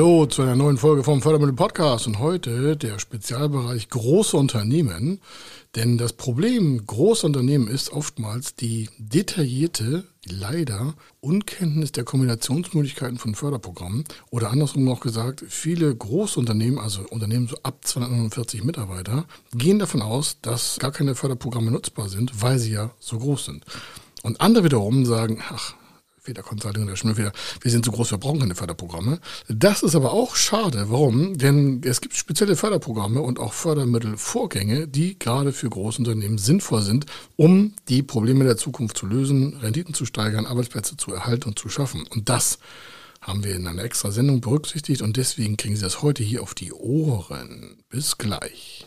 Hallo zu einer neuen Folge vom Fördermittel Podcast und heute der Spezialbereich große Unternehmen. Denn das Problem großer Unternehmen ist oftmals die detaillierte, leider Unkenntnis der Kombinationsmöglichkeiten von Förderprogrammen oder andersrum noch gesagt, viele Großunternehmen, also Unternehmen so ab 249 Mitarbeiter, gehen davon aus, dass gar keine Förderprogramme nutzbar sind, weil sie ja so groß sind. Und andere wiederum sagen, ach, Feder Consulting oder Schmidt wir sind zu groß, wir brauchen keine Förderprogramme. Das ist aber auch schade. Warum? Denn es gibt spezielle Förderprogramme und auch Fördermittelvorgänge, die gerade für Großunternehmen sinnvoll sind, um die Probleme der Zukunft zu lösen, Renditen zu steigern, Arbeitsplätze zu erhalten und zu schaffen. Und das haben wir in einer extra Sendung berücksichtigt und deswegen kriegen Sie das heute hier auf die Ohren. Bis gleich.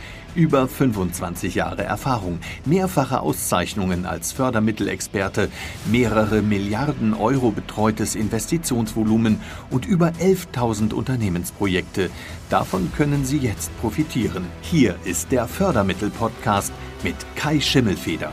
Über 25 Jahre Erfahrung, mehrfache Auszeichnungen als Fördermittelexperte, mehrere Milliarden Euro betreutes Investitionsvolumen und über 11.000 Unternehmensprojekte. Davon können Sie jetzt profitieren. Hier ist der Fördermittel-Podcast mit Kai Schimmelfeder.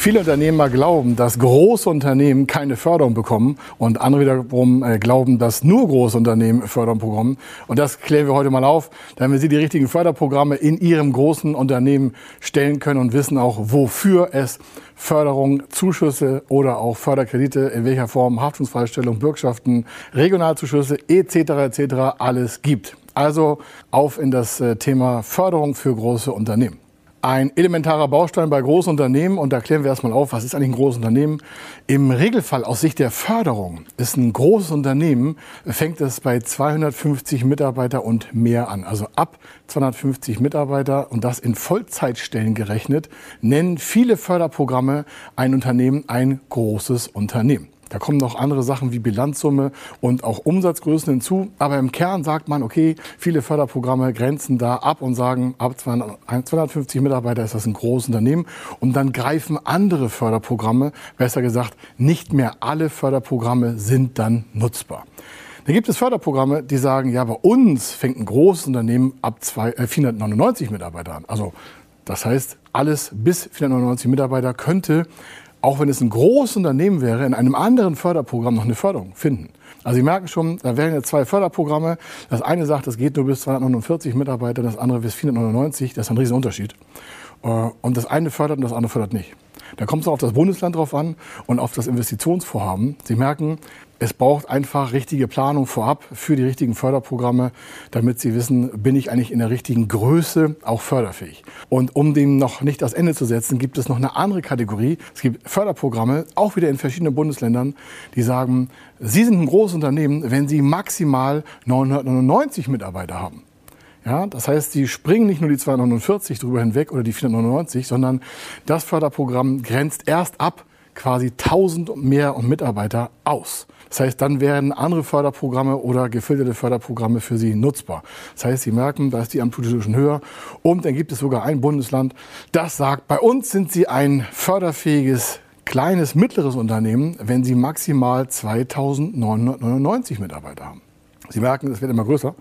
Viele Unternehmer glauben, dass große Unternehmen keine Förderung bekommen und andere wiederum äh, glauben, dass nur große Unternehmen Förderung bekommen. Und das klären wir heute mal auf, damit Sie die richtigen Förderprogramme in Ihrem großen Unternehmen stellen können und wissen auch, wofür es Förderung, Zuschüsse oder auch Förderkredite, in welcher Form Haftungsfreistellung, Bürgschaften, Regionalzuschüsse etc. etc. alles gibt. Also auf in das äh, Thema Förderung für große Unternehmen ein elementarer Baustein bei großen Unternehmen. Und da klären wir erstmal auf, was ist eigentlich ein großes Unternehmen? Im Regelfall aus Sicht der Förderung ist ein großes Unternehmen, fängt es bei 250 Mitarbeiter und mehr an. Also ab 250 Mitarbeiter und das in Vollzeitstellen gerechnet, nennen viele Förderprogramme ein Unternehmen ein großes Unternehmen. Da kommen noch andere Sachen wie Bilanzsumme und auch Umsatzgrößen hinzu. Aber im Kern sagt man, okay, viele Förderprogramme grenzen da ab und sagen, ab 250 Mitarbeiter ist das ein großes Unternehmen. Und dann greifen andere Förderprogramme, besser gesagt, nicht mehr alle Förderprogramme sind dann nutzbar. Dann gibt es Förderprogramme, die sagen, ja, bei uns fängt ein großes Unternehmen ab 499 äh, Mitarbeiter an. Also das heißt, alles bis 499 Mitarbeiter könnte auch wenn es ein großes Unternehmen wäre, in einem anderen Förderprogramm noch eine Förderung finden. Also Sie merken schon, da wären jetzt zwei Förderprogramme. Das eine sagt, das geht nur bis 249 Mitarbeiter, das andere bis 499. Das ist ein Riesenunterschied. Äh, und das eine fördert und das andere fördert nicht. Da kommt es auch auf das Bundesland drauf an und auf das Investitionsvorhaben. Sie merken, es braucht einfach richtige Planung vorab für die richtigen Förderprogramme, damit Sie wissen, bin ich eigentlich in der richtigen Größe auch förderfähig. Und um dem noch nicht das Ende zu setzen, gibt es noch eine andere Kategorie. Es gibt Förderprogramme, auch wieder in verschiedenen Bundesländern, die sagen, Sie sind ein großes Unternehmen, wenn Sie maximal 999 Mitarbeiter haben. Ja, das heißt, sie springen nicht nur die 249 drüber hinweg oder die 499, sondern das Förderprogramm grenzt erst ab quasi 1000 mehr und Mitarbeiter aus. Das heißt, dann werden andere Förderprogramme oder gefilterte Förderprogramme für Sie nutzbar. Das heißt, Sie merken, da ist die Amplitude schon höher. Und dann gibt es sogar ein Bundesland, das sagt, bei uns sind Sie ein förderfähiges kleines, mittleres Unternehmen, wenn Sie maximal 2999 Mitarbeiter haben. Sie merken, es wird immer größer.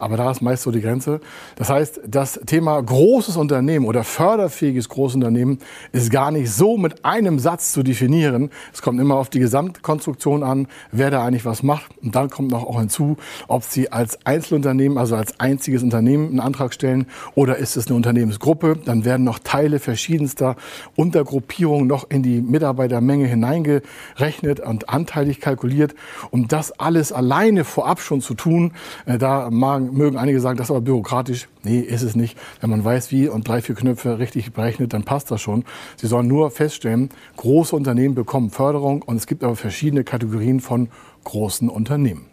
Aber da ist meist so die Grenze. Das heißt, das Thema großes Unternehmen oder förderfähiges Großunternehmen ist gar nicht so mit einem Satz zu definieren. Es kommt immer auf die Gesamtkonstruktion an, wer da eigentlich was macht. Und dann kommt noch auch hinzu, ob Sie als Einzelunternehmen, also als einziges Unternehmen einen Antrag stellen oder ist es eine Unternehmensgruppe. Dann werden noch Teile verschiedenster Untergruppierungen noch in die Mitarbeitermenge hineingerechnet und anteilig kalkuliert. Um das alles alleine vorab schon zu tun, äh, da mag mögen einige sagen, das ist aber bürokratisch. Nee, ist es nicht. Wenn man weiß, wie und drei, vier Knöpfe richtig berechnet, dann passt das schon. Sie sollen nur feststellen, große Unternehmen bekommen Förderung und es gibt aber verschiedene Kategorien von großen Unternehmen.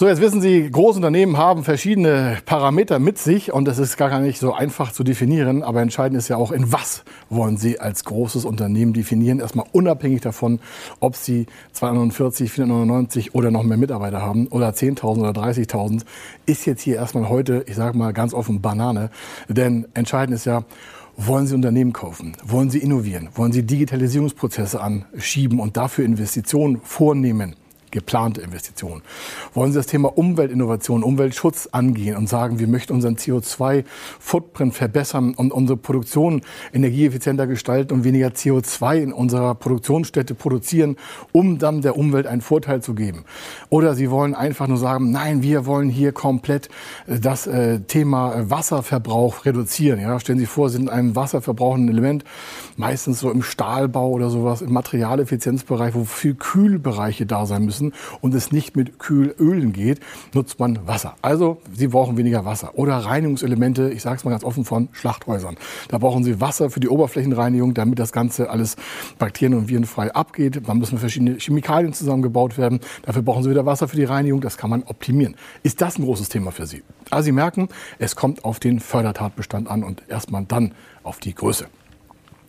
So, jetzt wissen Sie, Großunternehmen haben verschiedene Parameter mit sich und das ist gar nicht so einfach zu definieren. Aber entscheidend ist ja auch, in was wollen Sie als großes Unternehmen definieren. Erstmal unabhängig davon, ob Sie 249, 499 oder noch mehr Mitarbeiter haben oder 10.000 oder 30.000, ist jetzt hier erstmal heute, ich sage mal ganz offen, Banane. Denn entscheidend ist ja, wollen Sie Unternehmen kaufen? Wollen Sie innovieren? Wollen Sie Digitalisierungsprozesse anschieben und dafür Investitionen vornehmen? Geplante Investitionen. Wollen Sie das Thema Umweltinnovation, Umweltschutz angehen und sagen, wir möchten unseren CO2-Footprint verbessern und unsere Produktion energieeffizienter gestalten und weniger CO2 in unserer Produktionsstätte produzieren, um dann der Umwelt einen Vorteil zu geben. Oder Sie wollen einfach nur sagen, nein, wir wollen hier komplett äh, das äh, Thema Wasserverbrauch reduzieren. Ja, stellen Sie vor, Sie sind ein wasserverbrauchenden Element, meistens so im Stahlbau oder sowas, im Materialeffizienzbereich, wo viel Kühlbereiche da sein müssen müssen und es nicht mit Kühlölen geht, nutzt man Wasser. Also Sie brauchen weniger Wasser. Oder Reinigungselemente, ich sage es mal ganz offen, von Schlachthäusern. Da brauchen Sie Wasser für die Oberflächenreinigung, damit das Ganze alles bakterien- und virenfrei abgeht. Dann müssen verschiedene Chemikalien zusammengebaut werden. Dafür brauchen Sie wieder Wasser für die Reinigung. Das kann man optimieren. Ist das ein großes Thema für Sie? Also Sie merken, es kommt auf den Fördertatbestand an und erstmal dann auf die Größe.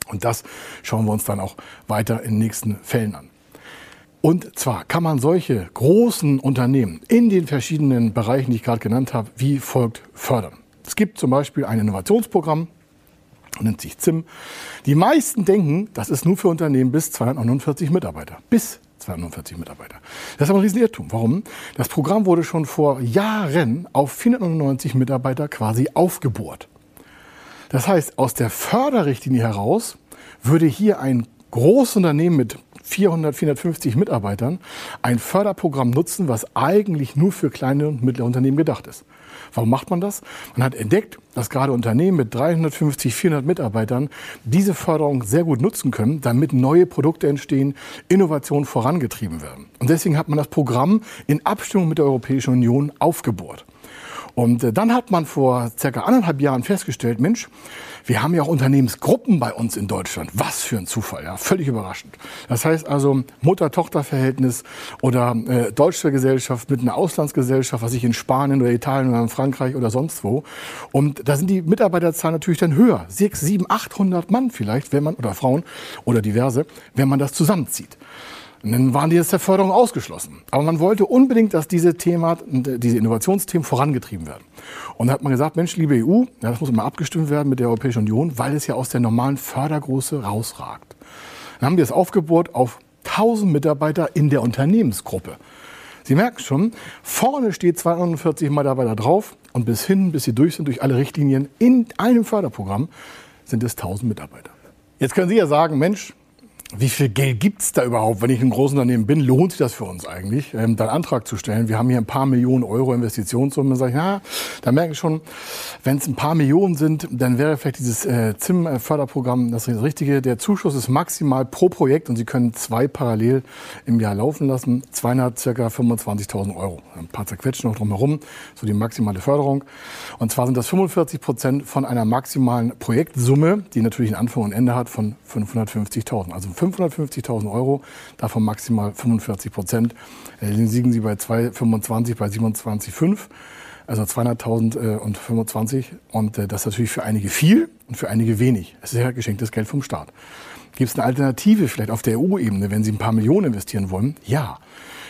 Und das schauen wir uns dann auch weiter in den nächsten Fällen an. Und zwar kann man solche großen Unternehmen in den verschiedenen Bereichen, die ich gerade genannt habe, wie folgt fördern. Es gibt zum Beispiel ein Innovationsprogramm, nennt sich ZIM. Die meisten denken, das ist nur für Unternehmen bis 249 Mitarbeiter. Bis 249 Mitarbeiter. Das ist aber ein Riesenirrtum. Warum? Das Programm wurde schon vor Jahren auf 499 Mitarbeiter quasi aufgebohrt. Das heißt, aus der Förderrichtlinie heraus würde hier ein großes Unternehmen mit 400, 450 Mitarbeitern ein Förderprogramm nutzen, was eigentlich nur für kleine und mittlere Unternehmen gedacht ist. Warum macht man das? Man hat entdeckt, dass gerade Unternehmen mit 350, 400 Mitarbeitern diese Förderung sehr gut nutzen können, damit neue Produkte entstehen, Innovationen vorangetrieben werden. Und deswegen hat man das Programm in Abstimmung mit der Europäischen Union aufgebohrt. Und äh, dann hat man vor circa anderthalb Jahren festgestellt, Mensch, wir haben ja auch Unternehmensgruppen bei uns in Deutschland. Was für ein Zufall, ja, völlig überraschend. Das heißt also Mutter-Tochter-Verhältnis oder äh, deutsche Gesellschaft mit einer Auslandsgesellschaft, was ich in Spanien oder Italien oder in Frankreich oder sonst wo. Und da sind die Mitarbeiterzahlen natürlich dann höher. Sechs, sieben, achthundert Mann vielleicht, wenn man, oder Frauen oder diverse, wenn man das zusammenzieht. Dann waren die jetzt der Förderung ausgeschlossen. Aber man wollte unbedingt, dass diese Thema, diese Innovationsthemen vorangetrieben werden. Und da hat man gesagt, Mensch, liebe EU, das muss immer abgestimmt werden mit der Europäischen Union, weil es ja aus der normalen Fördergröße rausragt. Dann haben die es aufgebohrt auf 1000 Mitarbeiter in der Unternehmensgruppe. Sie merken schon, vorne steht 249 Mitarbeiter drauf und bis hin, bis sie durch sind durch alle Richtlinien in einem Förderprogramm, sind es 1000 Mitarbeiter. Jetzt können Sie ja sagen, Mensch, wie viel Geld gibt's da überhaupt? Wenn ich ein Großunternehmen bin, lohnt sich das für uns eigentlich, ähm, da einen Antrag zu stellen? Wir haben hier ein paar Millionen Euro Investitionssumme. Sag ich, ja, da merke ich schon, wenn es ein paar Millionen sind, dann wäre vielleicht dieses äh, ZIM-Förderprogramm das Richtige. Der Zuschuss ist maximal pro Projekt und Sie können zwei parallel im Jahr laufen lassen. 200, circa 25.000 Euro. Ein paar zerquetschen noch drumherum, so die maximale Förderung. Und zwar sind das 45 Prozent von einer maximalen Projektsumme, die natürlich ein Anfang und Ende hat, von 550.000. Also 550.000 Euro, davon maximal 45 Prozent. Äh, liegen Sie bei 2,25, bei 27,5. Also 200.000 äh, und 25. Und äh, das ist natürlich für einige viel und für einige wenig. Es ist ja geschenktes Geld vom Staat. Gibt es eine Alternative vielleicht auf der EU-Ebene, wenn Sie ein paar Millionen investieren wollen? Ja.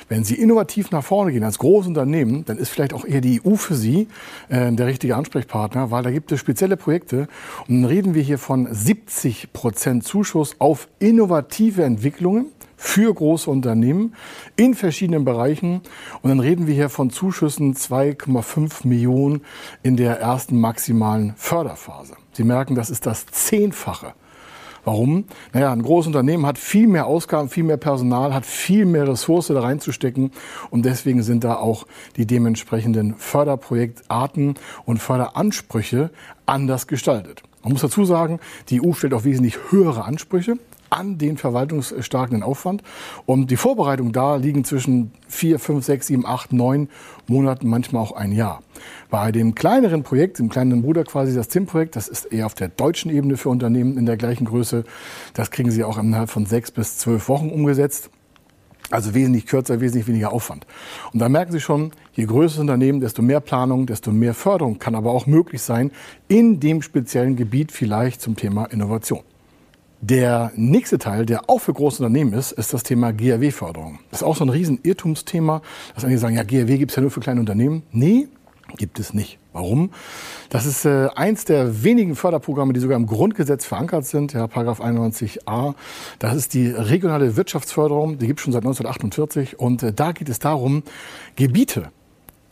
Wenn Sie innovativ nach vorne gehen als Großunternehmen, dann ist vielleicht auch eher die EU für Sie äh, der richtige Ansprechpartner, weil da gibt es spezielle Projekte. Und dann reden wir hier von 70 Prozent Zuschuss auf innovative Entwicklungen für große Unternehmen in verschiedenen Bereichen. Und dann reden wir hier von Zuschüssen 2,5 Millionen in der ersten maximalen Förderphase. Sie merken, das ist das Zehnfache Warum? Naja, ein großes Unternehmen hat viel mehr Ausgaben, viel mehr Personal, hat viel mehr Ressource da reinzustecken und deswegen sind da auch die dementsprechenden Förderprojektarten und Förderansprüche anders gestaltet. Man muss dazu sagen, die EU stellt auch wesentlich höhere Ansprüche an den verwaltungsstarken Aufwand. Und die Vorbereitung da liegen zwischen vier, fünf, sechs, sieben, acht, neun Monaten, manchmal auch ein Jahr. Bei dem kleineren Projekt, dem kleinen Bruder quasi, das ZIM-Projekt, das ist eher auf der deutschen Ebene für Unternehmen in der gleichen Größe. Das kriegen Sie auch innerhalb von sechs bis zwölf Wochen umgesetzt. Also wesentlich kürzer, wesentlich weniger Aufwand. Und da merken Sie schon, je größer das Unternehmen, desto mehr Planung, desto mehr Förderung kann aber auch möglich sein in dem speziellen Gebiet vielleicht zum Thema Innovation. Der nächste Teil, der auch für große Unternehmen ist, ist das Thema GRW-Förderung. Das ist auch so ein riesen Irrtumsthema, dass einige sagen, ja, GRW gibt es ja nur für kleine Unternehmen. Nee, gibt es nicht. Warum? Das ist äh, eins der wenigen Förderprogramme, die sogar im Grundgesetz verankert sind, ja, Paragraph 91a. Das ist die regionale Wirtschaftsförderung, die gibt es schon seit 1948 und äh, da geht es darum, Gebiete,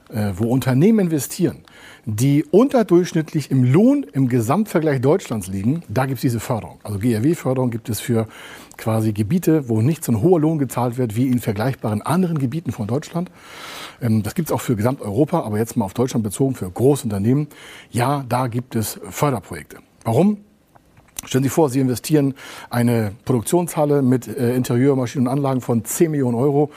wo Unternehmen investieren, die unterdurchschnittlich im Lohn im Gesamtvergleich Deutschlands liegen, da gibt es diese Förderung. Also GRW-Förderung gibt es für quasi Gebiete, wo nicht so ein hoher Lohn gezahlt wird wie in vergleichbaren anderen Gebieten von Deutschland. Ähm, das gibt es auch für Gesamteuropa, aber jetzt mal auf Deutschland bezogen für Großunternehmen. Ja, da gibt es Förderprojekte. Warum? Stellen Sie vor, Sie investieren eine Produktionshalle mit äh, Interieur, und Anlagen von 10 Millionen Euro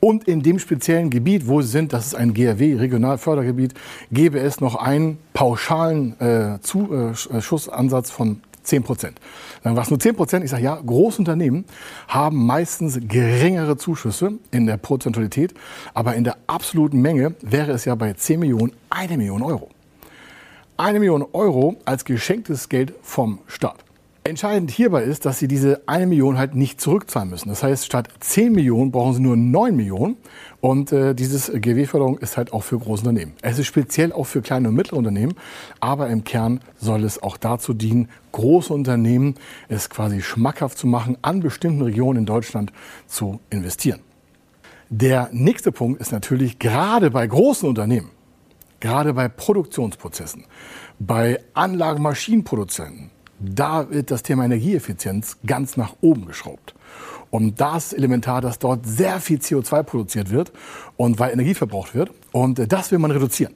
und in dem speziellen Gebiet, wo Sie sind, das ist ein GRW, Regionalfördergebiet, gäbe es noch einen pauschalen äh, Zuschussansatz von 10 Prozent. Dann war es nur 10 Prozent. Ich sage, ja, Großunternehmen haben meistens geringere Zuschüsse in der Prozentualität, aber in der absoluten Menge wäre es ja bei 10 Millionen eine Million Euro. Eine Million Euro als geschenktes Geld vom Staat. Entscheidend hierbei ist, dass Sie diese eine Million halt nicht zurückzahlen müssen. Das heißt, statt 10 Millionen brauchen Sie nur 9 Millionen. Und äh, dieses GW-Förderung ist halt auch für große Unternehmen. Es ist speziell auch für kleine und mittlere Unternehmen, aber im Kern soll es auch dazu dienen, große Unternehmen es quasi schmackhaft zu machen, an bestimmten Regionen in Deutschland zu investieren. Der nächste Punkt ist natürlich gerade bei großen Unternehmen, gerade bei Produktionsprozessen, bei Anlagen, Maschinenproduzenten, da wird das Thema Energieeffizienz ganz nach oben geschraubt. Und da ist elementar, dass dort sehr viel CO2 produziert wird und weil Energie verbraucht wird. Und das will man reduzieren.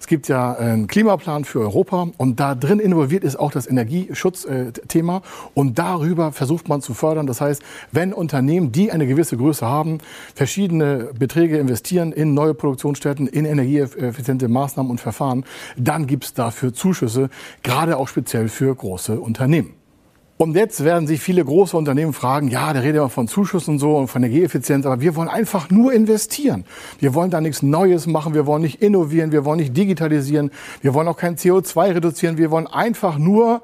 Es gibt ja einen Klimaplan für Europa und da drin involviert ist auch das Energieschutzthema und darüber versucht man zu fördern. Das heißt, wenn Unternehmen, die eine gewisse Größe haben, verschiedene Beträge investieren in neue Produktionsstätten, in energieeffiziente Maßnahmen und Verfahren, dann gibt es dafür Zuschüsse, gerade auch speziell für große Unternehmen. Und jetzt werden sich viele große Unternehmen fragen, ja, der redet immer von Zuschüssen und so und von Energieeffizienz, aber wir wollen einfach nur investieren. Wir wollen da nichts Neues machen, wir wollen nicht innovieren, wir wollen nicht digitalisieren, wir wollen auch kein CO2 reduzieren, wir wollen einfach nur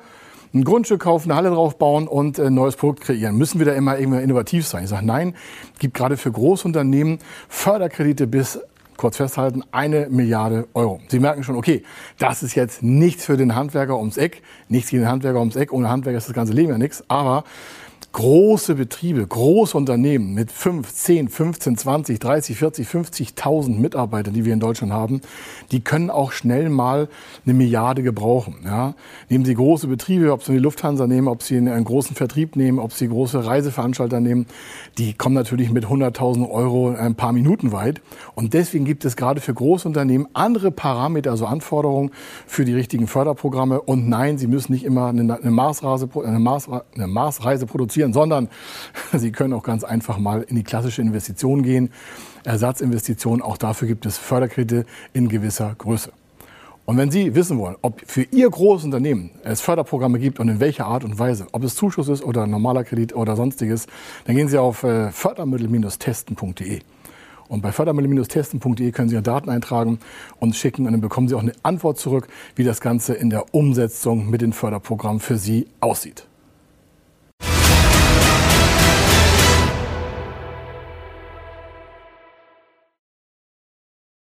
ein Grundstück kaufen, eine Halle drauf bauen und ein neues Produkt kreieren. Müssen wir da immer irgendwie innovativ sein? Ich sage, nein, gibt gerade für Großunternehmen Förderkredite bis kurz festhalten, eine Milliarde Euro. Sie merken schon, okay, das ist jetzt nichts für den Handwerker ums Eck, nichts gegen den Handwerker ums Eck, ohne Handwerker ist das ganze Leben ja nichts, aber große Betriebe, große Unternehmen mit 5, 10, 15, 20, 30, 40, 50.000 Mitarbeitern, die wir in Deutschland haben, die können auch schnell mal eine Milliarde gebrauchen. Ja. Nehmen Sie große Betriebe, ob Sie die Lufthansa nehmen, ob Sie einen großen Vertrieb nehmen, ob Sie große Reiseveranstalter nehmen, die kommen natürlich mit 100.000 Euro ein paar Minuten weit. Und deswegen gibt es gerade für Großunternehmen andere Parameter, also Anforderungen für die richtigen Förderprogramme. Und nein, Sie müssen nicht immer eine, eine, Marsreise, eine, Mars, eine Marsreise produzieren investieren, sondern Sie können auch ganz einfach mal in die klassische Investition gehen. Ersatzinvestitionen, auch dafür gibt es Förderkredite in gewisser Größe. Und wenn Sie wissen wollen, ob für Ihr großes Unternehmen es Förderprogramme gibt und in welcher Art und Weise, ob es Zuschuss ist oder normaler Kredit oder sonstiges, dann gehen Sie auf äh, fördermittel-testen.de. Und bei fördermittel-testen.de können Sie Ihre Daten eintragen und schicken und dann bekommen Sie auch eine Antwort zurück, wie das Ganze in der Umsetzung mit den Förderprogrammen für Sie aussieht.